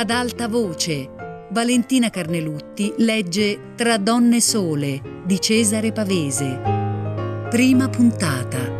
Ad alta voce, Valentina Carnelutti legge Tra donne sole di Cesare Pavese. Prima puntata.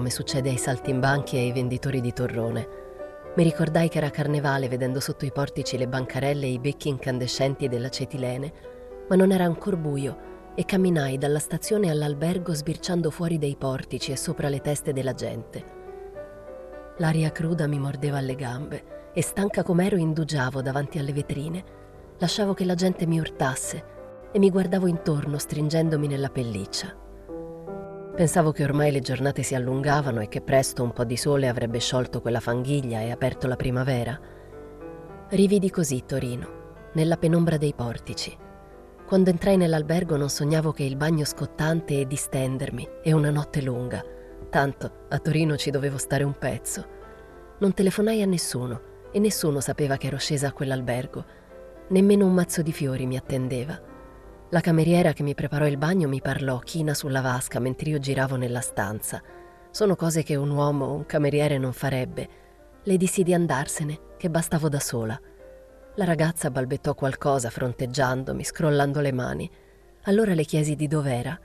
Come succede ai saltimbanchi e ai venditori di torrone. Mi ricordai che era carnevale vedendo sotto i portici le bancarelle e i becchi incandescenti dell'acetilene, ma non era ancor buio e camminai dalla stazione all'albergo sbirciando fuori dei portici e sopra le teste della gente. L'aria cruda mi mordeva alle gambe e stanca com'ero indugiavo davanti alle vetrine. Lasciavo che la gente mi urtasse e mi guardavo intorno stringendomi nella pelliccia. Pensavo che ormai le giornate si allungavano e che presto un po' di sole avrebbe sciolto quella fanghiglia e aperto la primavera. Rividi così Torino, nella penombra dei portici. Quando entrai nell'albergo non sognavo che il bagno scottante e distendermi e una notte lunga. Tanto a Torino ci dovevo stare un pezzo. Non telefonai a nessuno e nessuno sapeva che ero scesa a quell'albergo. Nemmeno un mazzo di fiori mi attendeva. La cameriera che mi preparò il bagno mi parlò china sulla vasca mentre io giravo nella stanza. Sono cose che un uomo un cameriere non farebbe. Le dissi di andarsene, che bastavo da sola. La ragazza balbettò qualcosa fronteggiandomi, scrollando le mani. Allora le chiesi di dov'era.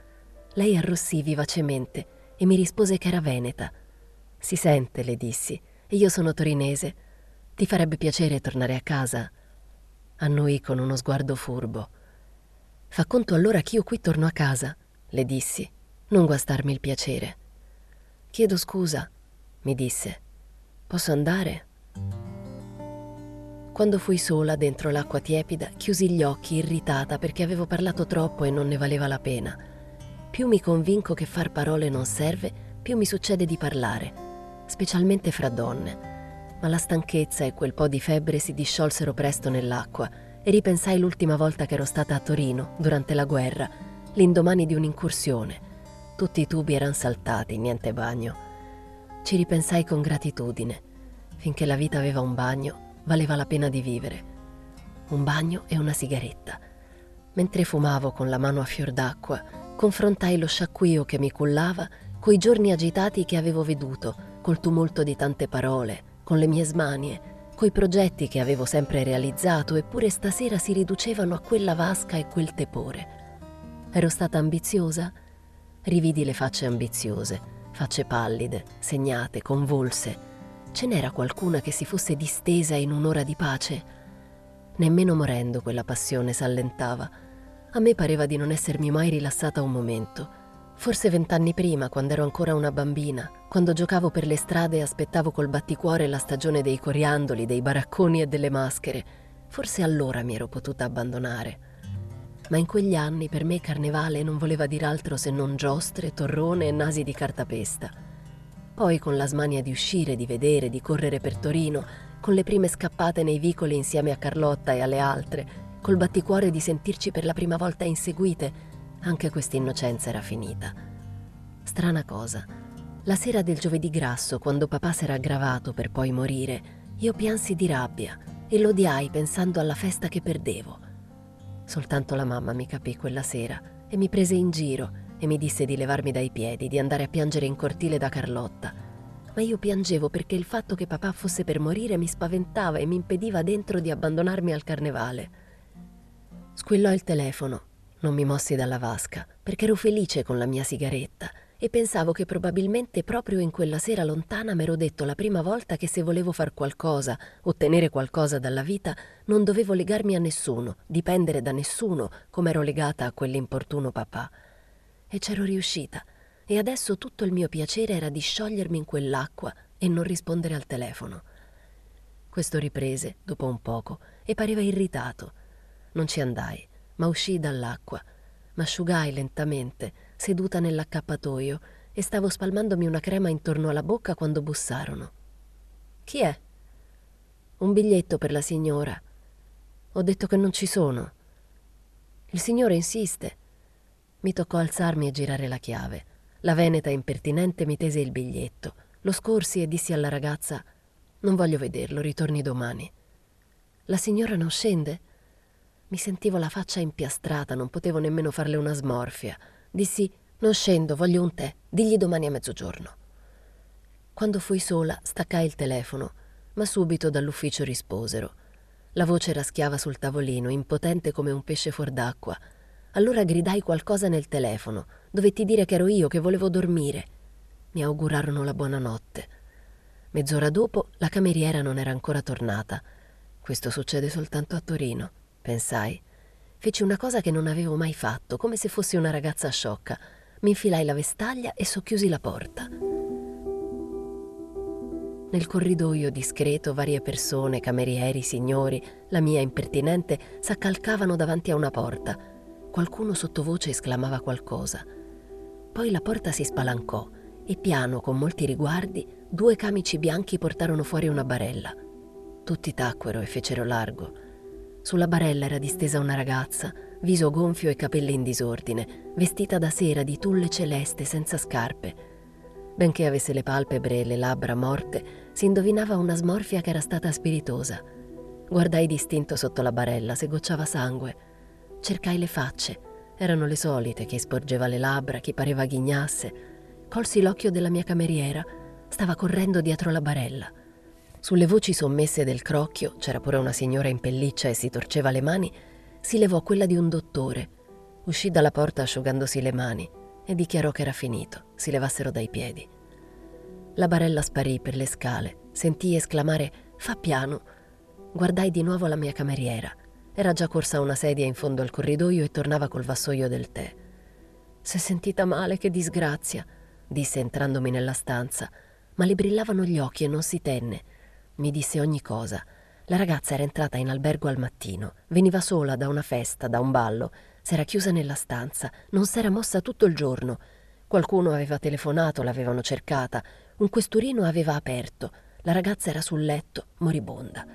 Lei arrossì vivacemente e mi rispose che era veneta. Si sente, le dissi, e io sono torinese. Ti farebbe piacere tornare a casa? Annui con uno sguardo furbo. Fa conto allora che io qui torno a casa, le dissi, non guastarmi il piacere. Chiedo scusa, mi disse. Posso andare? Quando fui sola dentro l'acqua tiepida, chiusi gli occhi irritata perché avevo parlato troppo e non ne valeva la pena. Più mi convinco che far parole non serve, più mi succede di parlare, specialmente fra donne. Ma la stanchezza e quel po' di febbre si disciolsero presto nell'acqua e ripensai l'ultima volta che ero stata a Torino, durante la guerra, l'indomani di un'incursione. Tutti i tubi erano saltati, niente bagno. Ci ripensai con gratitudine. Finché la vita aveva un bagno, valeva la pena di vivere. Un bagno e una sigaretta. Mentre fumavo con la mano a fior d'acqua, confrontai lo sciacquio che mi cullava coi giorni agitati che avevo veduto, col tumulto di tante parole, con le mie smanie, coi progetti che avevo sempre realizzato, eppure stasera si riducevano a quella vasca e quel tepore. Ero stata ambiziosa? Rividi le facce ambiziose, facce pallide, segnate, convulse. Ce n'era qualcuna che si fosse distesa in un'ora di pace? Nemmeno morendo quella passione s'allentava. A me pareva di non essermi mai rilassata un momento. Forse vent'anni prima, quando ero ancora una bambina, quando giocavo per le strade e aspettavo col batticuore la stagione dei coriandoli, dei baracconi e delle maschere, forse allora mi ero potuta abbandonare. Ma in quegli anni per me carnevale non voleva dir altro se non giostre, torrone e nasi di cartapesta. Poi con la smania di uscire, di vedere, di correre per Torino, con le prime scappate nei vicoli insieme a Carlotta e alle altre, col batticuore di sentirci per la prima volta inseguite, anche questa innocenza era finita. Strana cosa. La sera del giovedì grasso, quando papà s'era aggravato per poi morire, io piansi di rabbia e l'odiai pensando alla festa che perdevo. Soltanto la mamma mi capì quella sera e mi prese in giro e mi disse di levarmi dai piedi, di andare a piangere in cortile da Carlotta. Ma io piangevo perché il fatto che papà fosse per morire mi spaventava e mi impediva dentro di abbandonarmi al carnevale. Squillò il telefono non mi mossi dalla vasca perché ero felice con la mia sigaretta e pensavo che probabilmente proprio in quella sera lontana m'ero detto la prima volta che se volevo far qualcosa, ottenere qualcosa dalla vita, non dovevo legarmi a nessuno, dipendere da nessuno, come ero legata a quell'importuno papà. E c'ero riuscita, e adesso tutto il mio piacere era di sciogliermi in quell'acqua e non rispondere al telefono. Questo riprese, dopo un poco, e pareva irritato. Non ci andai ma uscii dall'acqua. M'asciugai lentamente, seduta nell'accappatoio, e stavo spalmandomi una crema intorno alla bocca quando bussarono. Chi è? Un biglietto per la signora. Ho detto che non ci sono. Il signore insiste. Mi toccò alzarmi e girare la chiave. La veneta impertinente mi tese il biglietto. Lo scorsi e dissi alla ragazza: Non voglio vederlo, ritorni domani. La signora non scende? Mi sentivo la faccia impiastrata, non potevo nemmeno farle una smorfia. Dissi: Non scendo, voglio un tè, digli domani a mezzogiorno. Quando fui sola, staccai il telefono, ma subito dall'ufficio risposero. La voce raschiava sul tavolino, impotente come un pesce fuor d'acqua. Allora gridai qualcosa nel telefono. Dovetti dire che ero io, che volevo dormire. Mi augurarono la buonanotte. Mezz'ora dopo la cameriera non era ancora tornata. Questo succede soltanto a Torino, pensai. Feci una cosa che non avevo mai fatto, come se fossi una ragazza sciocca. Mi infilai la vestaglia e socchiusi la porta. Nel corridoio discreto varie persone, camerieri, signori, la mia impertinente, s'accalcavano davanti a una porta. Qualcuno sottovoce esclamava qualcosa. Poi la porta si spalancò e piano, con molti riguardi, due camici bianchi portarono fuori una barella. Tutti tacquero e fecero largo. Sulla barella era distesa una ragazza, viso gonfio e capelli in disordine, vestita da sera di tulle celeste senza scarpe Benché avesse le palpebre e le labbra morte, si indovinava una smorfia che era stata spiritosa. Guardai distinto sotto la barella se gocciava sangue. Cercai le facce. Erano le solite, chi sporgeva le labbra, chi pareva ghignasse. Colsi l'occhio della mia cameriera. Stava correndo dietro la barella. Sulle voci sommesse del crocchio, c'era pure una signora in pelliccia e si torceva le mani, si levò quella di un dottore. Uscì dalla porta asciugandosi le mani e dichiarò che era finito, si levassero dai piedi. La barella sparì per le scale, sentii esclamare Fa piano. Guardai di nuovo la mia cameriera. Era già corsa a una sedia in fondo al corridoio e tornava col vassoio del tè. S'è sentita male, che disgrazia, disse entrandomi nella stanza, ma le brillavano gli occhi e non si tenne. Mi disse ogni cosa. La ragazza era entrata in albergo al mattino, veniva sola da una festa, da un ballo, S'era chiusa nella stanza, non s'era mossa tutto il giorno. Qualcuno aveva telefonato, l'avevano cercata, un questurino aveva aperto, la ragazza era sul letto, moribonda.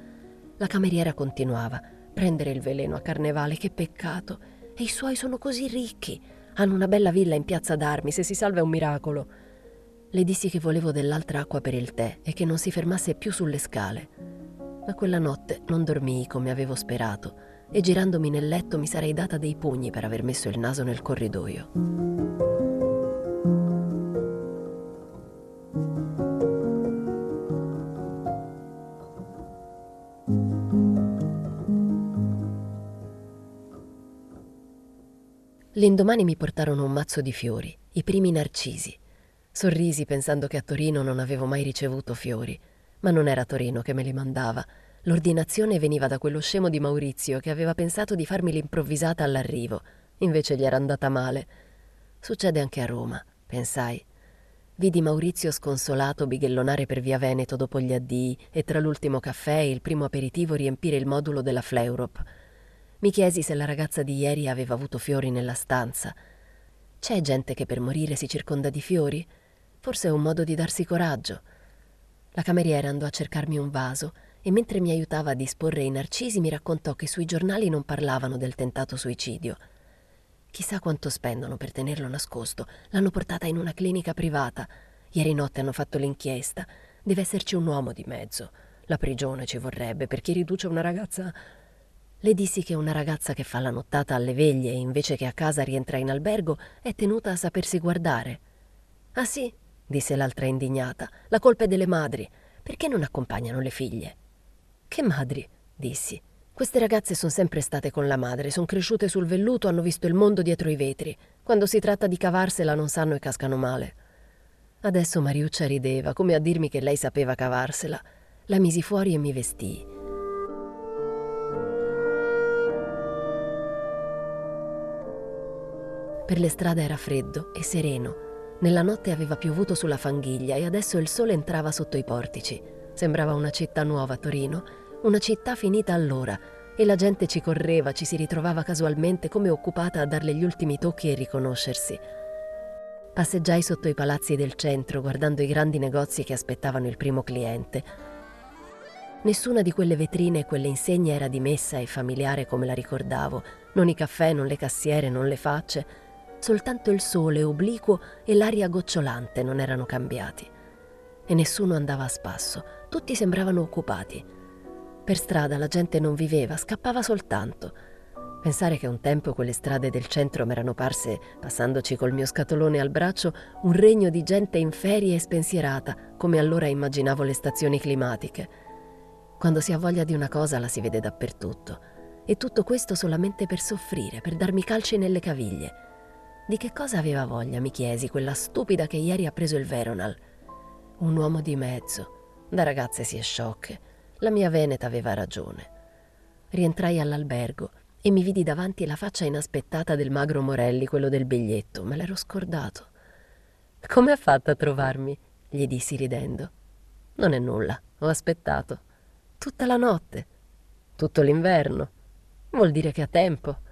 La cameriera continuava. Prendere il veleno a carnevale, che peccato. E i suoi sono così ricchi. Hanno una bella villa in piazza d'armi, se si salva è un miracolo. Le dissi che volevo dell'altra acqua per il tè e che non si fermasse più sulle scale. Ma quella notte non dormii come avevo sperato e girandomi nel letto mi sarei data dei pugni per aver messo il naso nel corridoio. L'indomani mi portarono un mazzo di fiori, i primi narcisi. Sorrisi pensando che a Torino non avevo mai ricevuto fiori, ma non era Torino che me li mandava, L'ordinazione veniva da quello scemo di Maurizio che aveva pensato di farmi l'improvvisata all'arrivo, invece gli era andata male. Succede anche a Roma, pensai. Vidi Maurizio sconsolato bighellonare per via Veneto dopo gli addii e tra l'ultimo caffè e il primo aperitivo riempire il modulo della Fleurop. Mi chiesi se la ragazza di ieri aveva avuto fiori nella stanza. C'è gente che per morire si circonda di fiori? Forse è un modo di darsi coraggio. La cameriera andò a cercarmi un vaso e mentre mi aiutava a disporre i narcisi mi raccontò che sui giornali non parlavano del tentato suicidio. Chissà quanto spendono per tenerlo nascosto. L'hanno portata in una clinica privata. Ieri notte hanno fatto l'inchiesta. Deve esserci un uomo di mezzo. La prigione ci vorrebbe per chi riduce una ragazza. Le dissi che una ragazza che fa la nottata alle veglie invece che a casa rientra in albergo è tenuta a sapersi guardare. Ah sì, disse l'altra indignata, la colpa è delle madri. Perché non accompagnano le figlie? Che madri? dissi. Queste ragazze sono sempre state con la madre, sono cresciute sul velluto, hanno visto il mondo dietro i vetri. Quando si tratta di cavarsela non sanno e cascano male. Adesso Mariuccia rideva, come a dirmi che lei sapeva cavarsela. La misi fuori e mi vestii. Per le strade era freddo e sereno. Nella notte aveva piovuto sulla fanghiglia e adesso il sole entrava sotto i portici. Sembrava una città nuova Torino una città finita allora, e la gente ci correva, ci si ritrovava casualmente come occupata a darle gli ultimi tocchi e riconoscersi. Passeggiai sotto i palazzi del centro, guardando i grandi negozi che aspettavano il primo cliente. Nessuna di quelle vetrine e quelle insegne era dimessa e familiare come la ricordavo, non i caffè, non le cassiere, non le facce, soltanto il sole obliquo e l'aria gocciolante non erano cambiati. E nessuno andava a spasso, tutti sembravano occupati. Per strada la gente non viveva, scappava soltanto. Pensare che un tempo quelle strade del centro m'erano parse, passandoci col mio scatolone al braccio, un regno di gente in ferie e spensierata, come allora immaginavo le stazioni climatiche. Quando si ha voglia di una cosa la si vede dappertutto. E tutto questo solamente per soffrire, per darmi calci nelle caviglie. Di che cosa aveva voglia, mi chiesi, quella stupida che ieri ha preso il Veronal? Un uomo di mezzo. Da ragazze si è sciocche. La mia Veneta aveva ragione. Rientrai all'albergo e mi vidi davanti la faccia inaspettata del magro Morelli, quello del biglietto. Me l'ero scordato. Come ha fatto a trovarmi? gli dissi ridendo. Non è nulla, ho aspettato. Tutta la notte. Tutto l'inverno. Vuol dire che ha tempo.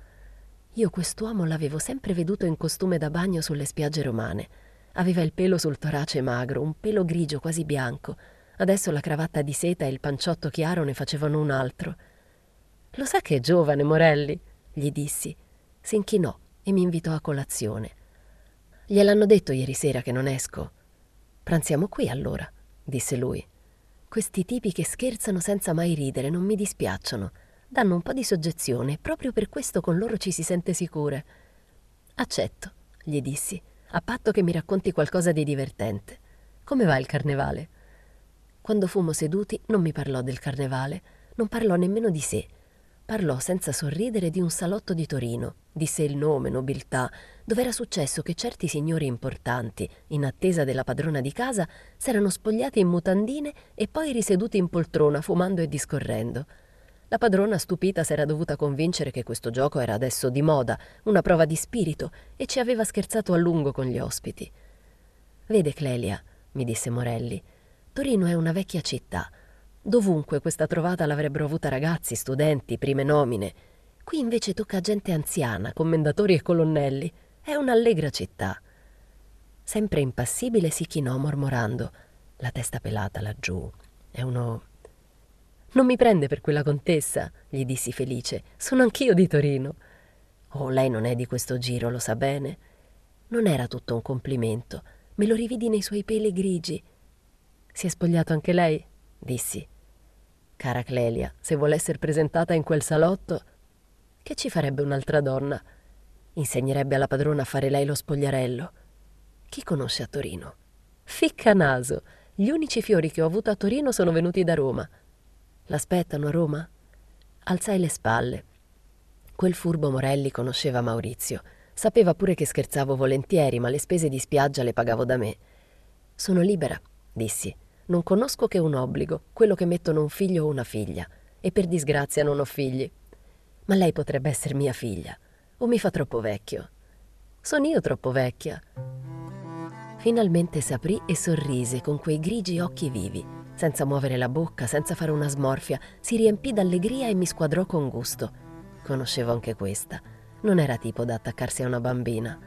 Io quest'uomo l'avevo sempre veduto in costume da bagno sulle spiagge romane. Aveva il pelo sul torace magro, un pelo grigio quasi bianco. Adesso la cravatta di seta e il panciotto chiaro ne facevano un altro. Lo sa che è giovane, Morelli? gli dissi. Si inchinò e mi invitò a colazione. Gliel'hanno detto ieri sera che non esco. Pranziamo qui allora, disse lui. Questi tipi che scherzano senza mai ridere non mi dispiacciono. Danno un po' di soggezione e proprio per questo con loro ci si sente sicure. Accetto, gli dissi, a patto che mi racconti qualcosa di divertente. Come va il carnevale? Quando fummo seduti non mi parlò del carnevale, non parlò nemmeno di sé Parlò senza sorridere di un salotto di Torino, disse il nome, nobiltà, dove era successo che certi signori importanti, in attesa della padrona di casa, s'erano spogliati in mutandine e poi riseduti in poltrona, fumando e discorrendo. La padrona, stupita, s'era dovuta convincere che questo gioco era adesso di moda, una prova di spirito, e ci aveva scherzato a lungo con gli ospiti. Vede, Clelia, mi disse Morelli, Torino è una vecchia città, Dovunque questa trovata l'avrebbero avuta ragazzi, studenti, prime nomine. Qui invece tocca a gente anziana, commendatori e colonnelli. È un'allegra città. Sempre impassibile si chinò mormorando, la testa pelata laggiù. È uno... Non mi prende per quella contessa, gli dissi felice. Sono anch'io di Torino. Oh, lei non è di questo giro, lo sa bene. Non era tutto un complimento. Me lo rividi nei suoi peli grigi. Si è spogliato anche lei? dissi. Cara Clelia, se vuole essere presentata in quel salotto, che ci farebbe un'altra donna? Insegnerebbe alla padrona a fare lei lo spogliarello. Chi conosce a Torino? Ficca naso! Gli unici fiori che ho avuto a Torino sono venuti da Roma. L'aspettano a Roma? Alzai le spalle. Quel furbo Morelli conosceva Maurizio. Sapeva pure che scherzavo volentieri, ma le spese di spiaggia le pagavo da me. Sono libera, dissi. Non conosco che un obbligo, quello che mettono un figlio o una figlia, e per disgrazia non ho figli. Ma lei potrebbe essere mia figlia, o mi fa troppo vecchio. Sono io troppo vecchia. Finalmente s'aprì e sorrise con quei grigi occhi vivi. Senza muovere la bocca, senza fare una smorfia, si riempì d'allegria e mi squadrò con gusto. Conoscevo anche questa. Non era tipo da attaccarsi a una bambina.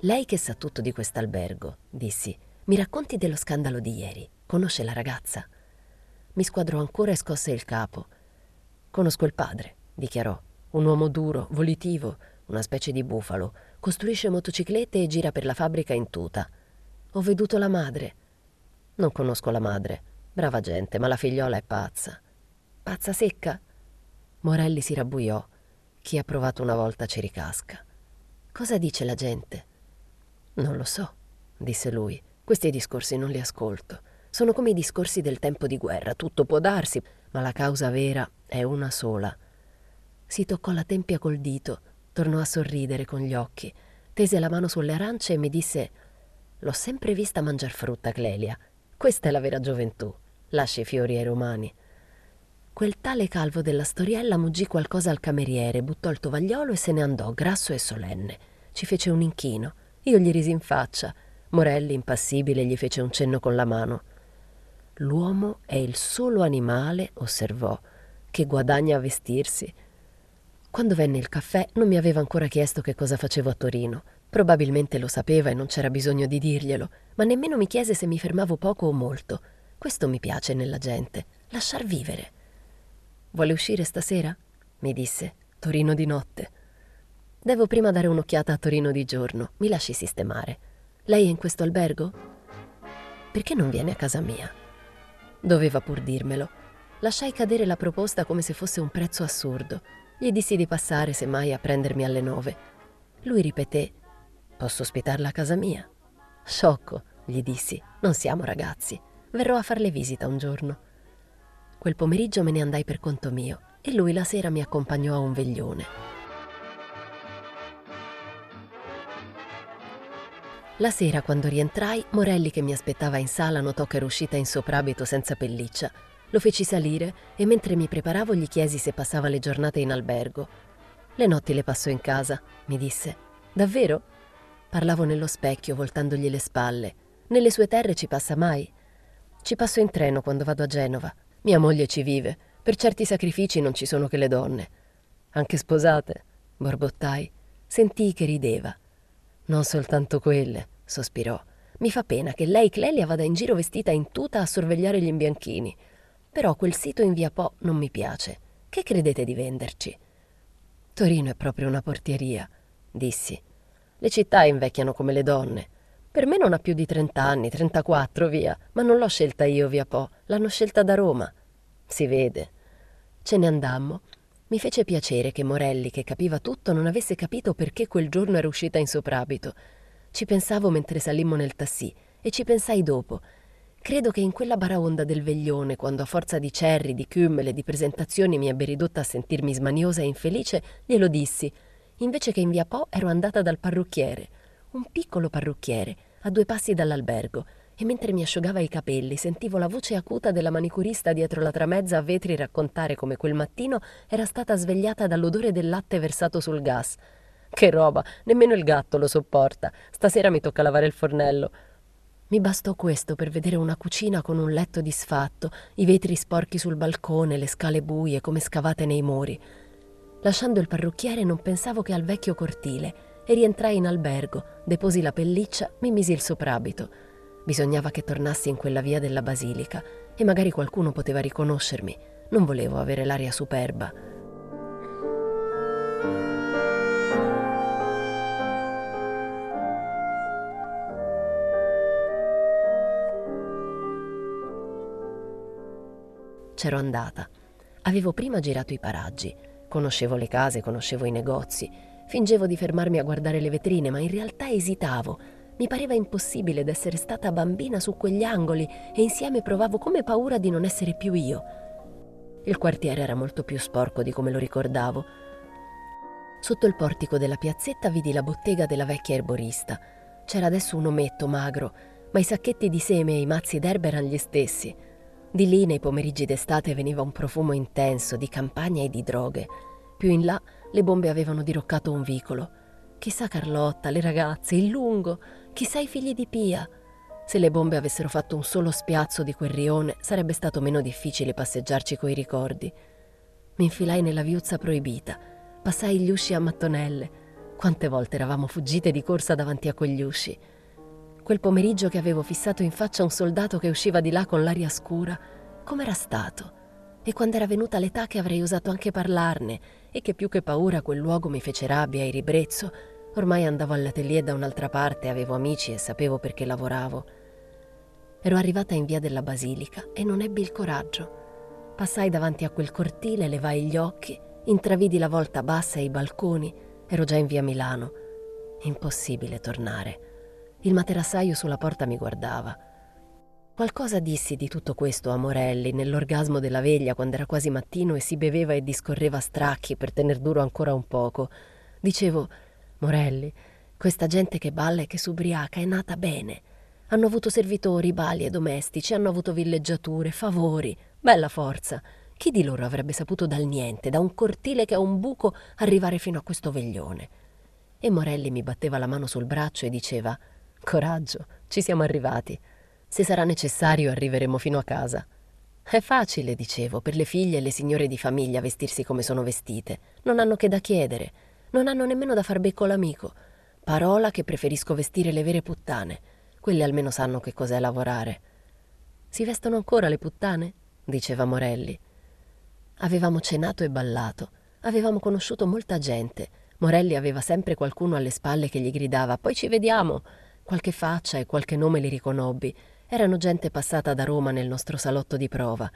Lei che sa tutto di quest'albergo, dissi, mi racconti dello scandalo di ieri. Conosce la ragazza? Mi squadrò ancora e scosse il capo. Conosco il padre, dichiarò. Un uomo duro, volitivo, una specie di bufalo. Costruisce motociclette e gira per la fabbrica in tuta. Ho veduto la madre. Non conosco la madre. Brava gente, ma la figliola è pazza. Pazza secca? Morelli si rabbuiò. Chi ha provato una volta ci ricasca. Cosa dice la gente? Non lo so, disse lui. Questi discorsi non li ascolto. Sono come i discorsi del tempo di guerra, tutto può darsi, ma la causa vera è una sola. Si toccò la tempia col dito, tornò a sorridere con gli occhi, tese la mano sulle arance e mi disse L'ho sempre vista mangiar frutta, Clelia. Questa è la vera gioventù. Lasci i fiori ai romani. Quel tale calvo della storiella muggì qualcosa al cameriere, buttò il tovagliolo e se ne andò, grasso e solenne. Ci fece un inchino. Io gli risi in faccia. Morelli, impassibile, gli fece un cenno con la mano. L'uomo è il solo animale, osservò, che guadagna a vestirsi. Quando venne il caffè non mi aveva ancora chiesto che cosa facevo a Torino. Probabilmente lo sapeva e non c'era bisogno di dirglielo, ma nemmeno mi chiese se mi fermavo poco o molto. Questo mi piace nella gente. lasciar vivere. Vuole uscire stasera? mi disse. Torino di notte. Devo prima dare un'occhiata a Torino di giorno. Mi lasci sistemare. Lei è in questo albergo? Perché non viene a casa mia? Doveva pur dirmelo. Lasciai cadere la proposta come se fosse un prezzo assurdo. Gli dissi di passare, semmai, a prendermi alle nove. Lui ripeté: Posso ospitarla a casa mia? Sciocco, gli dissi. Non siamo ragazzi. Verrò a farle visita un giorno. Quel pomeriggio me ne andai per conto mio e lui la sera mi accompagnò a un veglione. La sera, quando rientrai, Morelli, che mi aspettava in sala, notò che ero uscita in soprabito senza pelliccia. Lo feci salire e mentre mi preparavo gli chiesi se passava le giornate in albergo. Le notti le passo in casa, mi disse. Davvero? Parlavo nello specchio, voltandogli le spalle. Nelle sue terre ci passa mai? Ci passo in treno quando vado a Genova. Mia moglie ci vive. Per certi sacrifici non ci sono che le donne. Anche sposate? Borbottai. Sentii che rideva. Non soltanto quelle, sospirò. Mi fa pena che lei, Clelia, vada in giro vestita in tuta a sorvegliare gli imbianchini. Però quel sito in via Po non mi piace. Che credete di venderci? Torino è proprio una portieria, dissi. Le città invecchiano come le donne. Per me non ha più di trent'anni, trentaquattro, via, ma non l'ho scelta io via Po, l'hanno scelta da Roma. Si vede. Ce ne andammo. Mi fece piacere che Morelli, che capiva tutto, non avesse capito perché quel giorno era uscita in soprabito. Ci pensavo mentre salimmo nel tassì e ci pensai dopo. Credo che in quella baraonda del veglione, quando a forza di cerri, di kümmel e di presentazioni mi ebbe ridotta a sentirmi smaniosa e infelice, glielo dissi. Invece che in via Po ero andata dal parrucchiere. Un piccolo parrucchiere, a due passi dall'albergo, e mentre mi asciugava i capelli sentivo la voce acuta della manicurista dietro la tramezza a vetri raccontare come quel mattino era stata svegliata dall'odore del latte versato sul gas. Che roba, nemmeno il gatto lo sopporta. Stasera mi tocca lavare il fornello. Mi bastò questo per vedere una cucina con un letto disfatto, i vetri sporchi sul balcone, le scale buie come scavate nei muri. Lasciando il parrucchiere non pensavo che al vecchio cortile e rientrai in albergo, deposi la pelliccia, mi misi il soprabito. Bisognava che tornassi in quella via della basilica e magari qualcuno poteva riconoscermi. Non volevo avere l'aria superba. C'ero andata. Avevo prima girato i paraggi. Conoscevo le case, conoscevo i negozi. Fingevo di fermarmi a guardare le vetrine, ma in realtà esitavo mi pareva impossibile d'essere stata bambina su quegli angoli e insieme provavo come paura di non essere più io. Il quartiere era molto più sporco di come lo ricordavo. Sotto il portico della piazzetta vidi la bottega della vecchia erborista. C'era adesso un ometto magro, ma i sacchetti di seme e i mazzi d'erba erano gli stessi. Di lì nei pomeriggi d'estate veniva un profumo intenso di campagna e di droghe. Più in là le bombe avevano diroccato un vicolo. Chissà Carlotta, le ragazze, il lungo, Chissà i figli di Pia. Se le bombe avessero fatto un solo spiazzo di quel rione, sarebbe stato meno difficile passeggiarci coi ricordi. Mi infilai nella viuzza proibita, passai gli usci a mattonelle. Quante volte eravamo fuggite di corsa davanti a quegli usci. Quel pomeriggio che avevo fissato in faccia un soldato che usciva di là con l'aria scura, com'era stato? E quando era venuta l'età che avrei osato anche parlarne e che più che paura quel luogo mi fece rabbia e ribrezzo, Ormai andavo all'atelier da un'altra parte, avevo amici e sapevo perché lavoravo. Ero arrivata in via della Basilica e non ebbi il coraggio. Passai davanti a quel cortile, levai gli occhi, intravidi la volta bassa e i balconi. Ero già in via Milano. Impossibile tornare. Il materassaio sulla porta mi guardava. Qualcosa dissi di tutto questo a Morelli nell'orgasmo della veglia quando era quasi mattino e si beveva e discorreva stracchi per tener duro ancora un poco. Dicevo, Morelli, questa gente che balla e che s'ubriaca è nata bene. Hanno avuto servitori, bali e domestici, hanno avuto villeggiature, favori. Bella forza. Chi di loro avrebbe saputo dal niente, da un cortile che ha un buco, arrivare fino a questo veglione? E Morelli mi batteva la mano sul braccio e diceva Coraggio, ci siamo arrivati. Se sarà necessario arriveremo fino a casa. È facile, dicevo, per le figlie e le signore di famiglia vestirsi come sono vestite. Non hanno che da chiedere. Non hanno nemmeno da far becco l'amico. Parola che preferisco vestire le vere puttane. Quelle almeno sanno che cos'è lavorare. Si vestono ancora le puttane? diceva Morelli. Avevamo cenato e ballato, avevamo conosciuto molta gente. Morelli aveva sempre qualcuno alle spalle che gli gridava Poi ci vediamo. Qualche faccia e qualche nome li riconobbi. Erano gente passata da Roma nel nostro salotto di prova.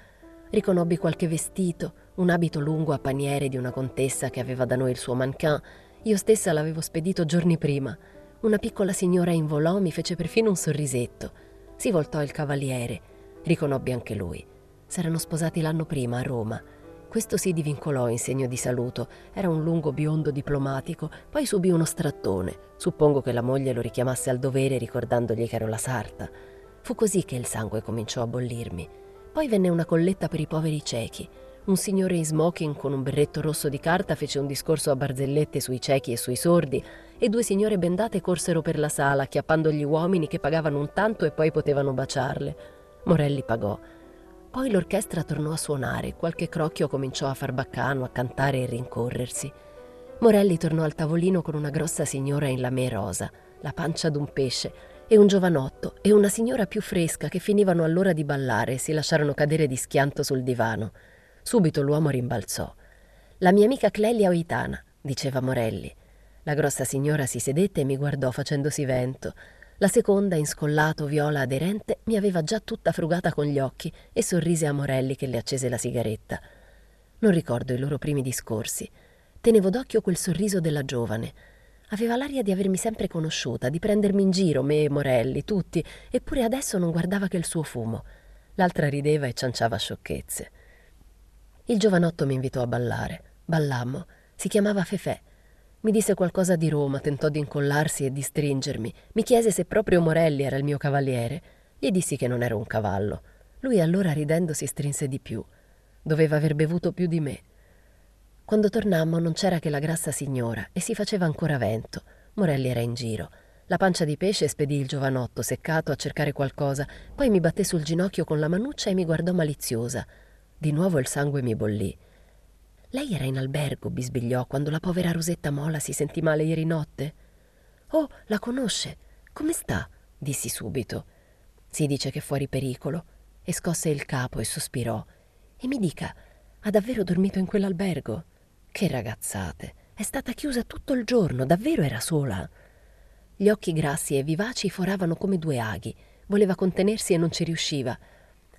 Riconobbi qualche vestito, un abito lungo a paniere di una contessa che aveva da noi il suo mannequin. Io stessa l'avevo spedito giorni prima. Una piccola signora involò, mi fece perfino un sorrisetto. Si voltò il cavaliere. Riconobbi anche lui. S'erano sposati l'anno prima a Roma. Questo si divincolò in segno di saluto. Era un lungo biondo diplomatico, poi subì uno strattone. Suppongo che la moglie lo richiamasse al dovere ricordandogli che ero la sarta. Fu così che il sangue cominciò a bollirmi. Poi venne una colletta per i poveri ciechi. Un signore in smoking con un berretto rosso di carta fece un discorso a barzellette sui ciechi e sui sordi e due signore bendate corsero per la sala, acchiappando gli uomini che pagavano un tanto e poi potevano baciarle. Morelli pagò. Poi l'orchestra tornò a suonare, qualche crocchio cominciò a far baccano, a cantare e rincorrersi. Morelli tornò al tavolino con una grossa signora in lamè rosa, la pancia d'un pesce, e un giovanotto e una signora più fresca che finivano allora di ballare e si lasciarono cadere di schianto sul divano. Subito l'uomo rimbalzò. La mia amica Clelia Oitana, diceva Morelli. La grossa signora si sedette e mi guardò facendosi vento. La seconda, in scollato viola aderente, mi aveva già tutta frugata con gli occhi e sorrise a Morelli che le accese la sigaretta. Non ricordo i loro primi discorsi. Tenevo d'occhio quel sorriso della giovane. Aveva l'aria di avermi sempre conosciuta, di prendermi in giro, me e Morelli, tutti, eppure adesso non guardava che il suo fumo. L'altra rideva e cianciava sciocchezze. Il giovanotto mi invitò a ballare. Ballammo. Si chiamava Fefè. Mi disse qualcosa di Roma, tentò di incollarsi e di stringermi. Mi chiese se proprio Morelli era il mio cavaliere. Gli dissi che non ero un cavallo. Lui allora ridendo si strinse di più. Doveva aver bevuto più di me. Quando tornammo non c'era che la grassa signora e si faceva ancora vento. Morelli era in giro. La pancia di pesce spedì il giovanotto seccato a cercare qualcosa, poi mi batté sul ginocchio con la manuccia e mi guardò maliziosa. Di nuovo il sangue mi bollì. Lei era in albergo, bisbigliò, quando la povera Rosetta Mola si sentì male ieri notte. Oh, la conosce. Come sta? dissi subito. Si dice che è fuori pericolo. E scosse il capo e sospirò. E mi dica, ha davvero dormito in quell'albergo? Che ragazzate! È stata chiusa tutto il giorno, davvero era sola. Gli occhi grassi e vivaci foravano come due aghi. Voleva contenersi e non ci riusciva.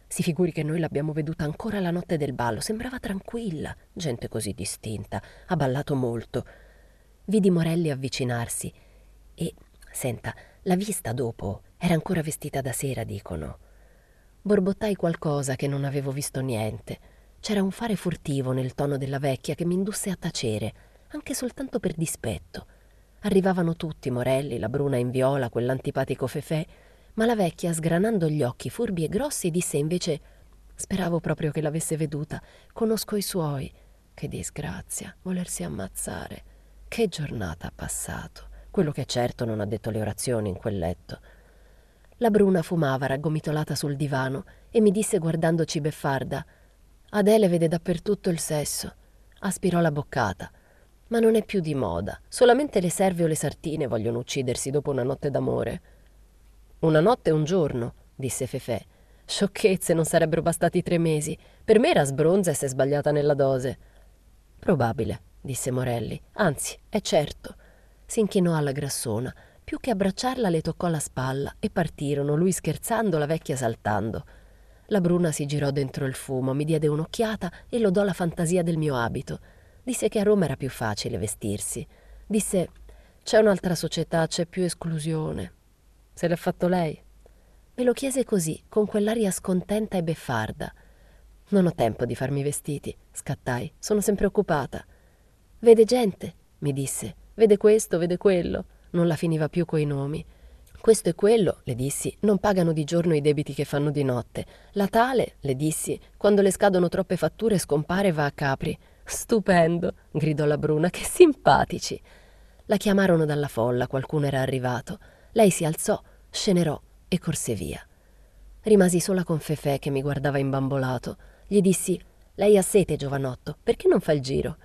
Si figuri che noi l'abbiamo veduta ancora la notte del ballo, sembrava tranquilla, gente così distinta, ha ballato molto. Vidi Morelli avvicinarsi e, senta, la vista dopo era ancora vestita da sera, dicono. Borbottai qualcosa che non avevo visto niente. C'era un fare furtivo nel tono della vecchia che mi indusse a tacere, anche soltanto per dispetto. Arrivavano tutti, Morelli, la bruna in viola, quell'antipatico Fefè, ma la vecchia, sgranando gli occhi furbi e grossi, disse invece Speravo proprio che l'avesse veduta. Conosco i suoi. Che disgrazia, volersi ammazzare. Che giornata ha passato. Quello che certo non ha detto le orazioni in quel letto. La bruna fumava raggomitolata sul divano e mi disse guardandoci beffarda Adele vede dappertutto il sesso. Aspirò la boccata. Ma non è più di moda. Solamente le serve o le sartine vogliono uccidersi dopo una notte d'amore. Una notte e un giorno, disse Fefè. Sciocchezze, non sarebbero bastati tre mesi. Per me era sbronza e s'è sbagliata nella dose. Probabile, disse Morelli. Anzi, è certo. Si inchinò alla grassona. Più che abbracciarla le toccò la spalla e partirono, lui scherzando, la vecchia saltando. La bruna si girò dentro il fumo, mi diede un'occhiata e lodò la fantasia del mio abito. Disse che a Roma era più facile vestirsi. Disse: C'è un'altra società, c'è più esclusione. Se l'è fatto lei? Me lo chiese così, con quell'aria scontenta e beffarda. Non ho tempo di farmi vestiti, scattai, sono sempre occupata. Vede gente, mi disse, vede questo, vede quello. Non la finiva più coi nomi. Questo e quello, le dissi, non pagano di giorno i debiti che fanno di notte. La tale, le dissi, quando le scadono troppe fatture scompare e va a Capri. Stupendo, gridò la Bruna, che simpatici. La chiamarono dalla folla, qualcuno era arrivato. Lei si alzò, scenerò e corse via. Rimasi sola con Fefè che mi guardava imbambolato. Gli dissi: Lei ha sete, giovanotto, perché non fa il giro?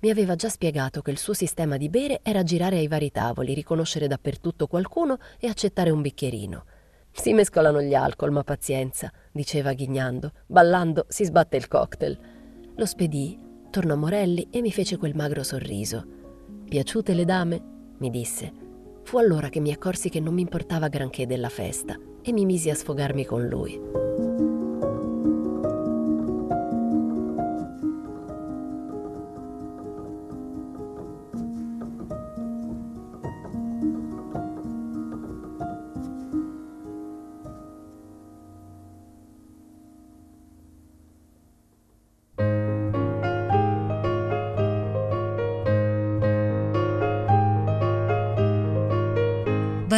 Mi aveva già spiegato che il suo sistema di bere era girare ai vari tavoli, riconoscere dappertutto qualcuno e accettare un bicchierino. Si mescolano gli alcol, ma pazienza, diceva ghignando. Ballando si sbatte il cocktail. Lo spedì, tornò Morelli e mi fece quel magro sorriso. Piaciute le dame? mi disse. Fu allora che mi accorsi che non mi importava granché della festa e mi misi a sfogarmi con lui.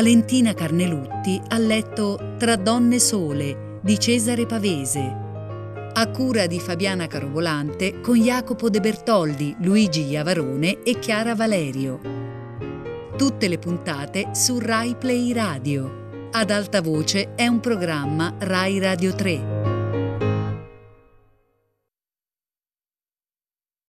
Valentina Carnelutti ha letto Tra donne sole di Cesare Pavese, a cura di Fabiana Carovolante con Jacopo De Bertoldi, Luigi Iavarone e Chiara Valerio. Tutte le puntate su Rai Play Radio. Ad alta voce è un programma Rai Radio 3.